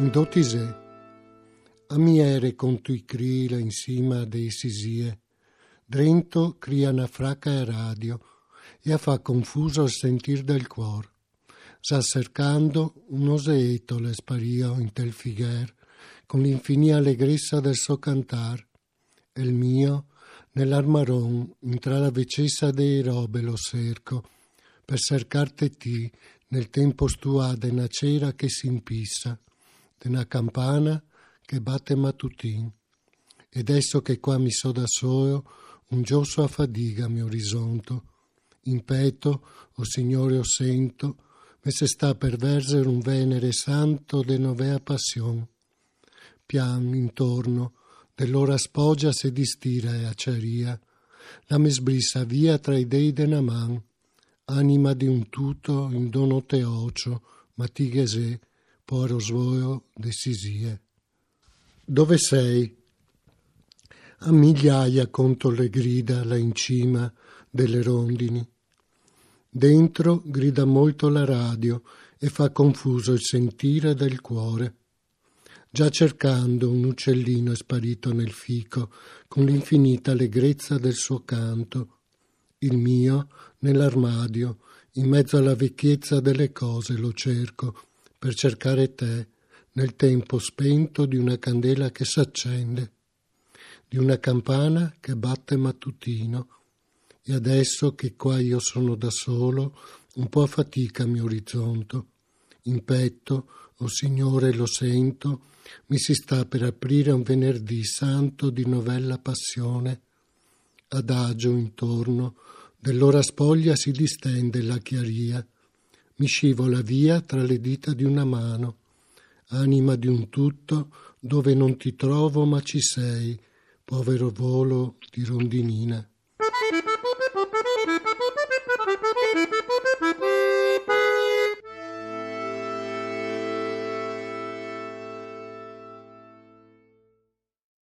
Indotisè. A miere con tui crila in cima dei sisie, drento cria una fracca e radio, e a fa confuso il sentir del cuor. Sa cercando un oseeto le spario in tel figuer, con l'infinita allegrezza del suo cantar. E il mio, nell'armaron, intra la vecessa dei robe lo cerco, per cercarte ti, nel tempo stua de una cera che si impissa, de una campana che batte matutin. Ed esso che qua mi so da solo, un giosso a fadiga mi. In petto, o Signore, o sento, me se sta per versere un venere santo de novea passion. Pian intorno, dell'ora spoggia se distira e aceria, la me sbrissa via tra i dei de naman, anima di un tutto in dono teocio, ma tighese, poro svoio decisie. Dove sei? A migliaia conto le grida là in cima delle rondini. Dentro grida molto la radio e fa confuso il sentire del cuore. Già cercando un uccellino è sparito nel fico con l'infinita allegrezza del suo canto. Il mio nell'armadio, in mezzo alla vecchiezza delle cose lo cerco per cercare te nel tempo spento di una candela che s'accende, di una campana che batte mattutino, e adesso che qua io sono da solo, un po' a fatica mio orizzonto. In petto, o oh Signore, lo sento, mi si sta per aprire un venerdì santo di novella passione. Adagio intorno, dell'ora spoglia si distende la chiaria, mi scivola via tra le dita di una mano, anima di un tutto dove non ti trovo ma ci sei, povero volo di rondinina.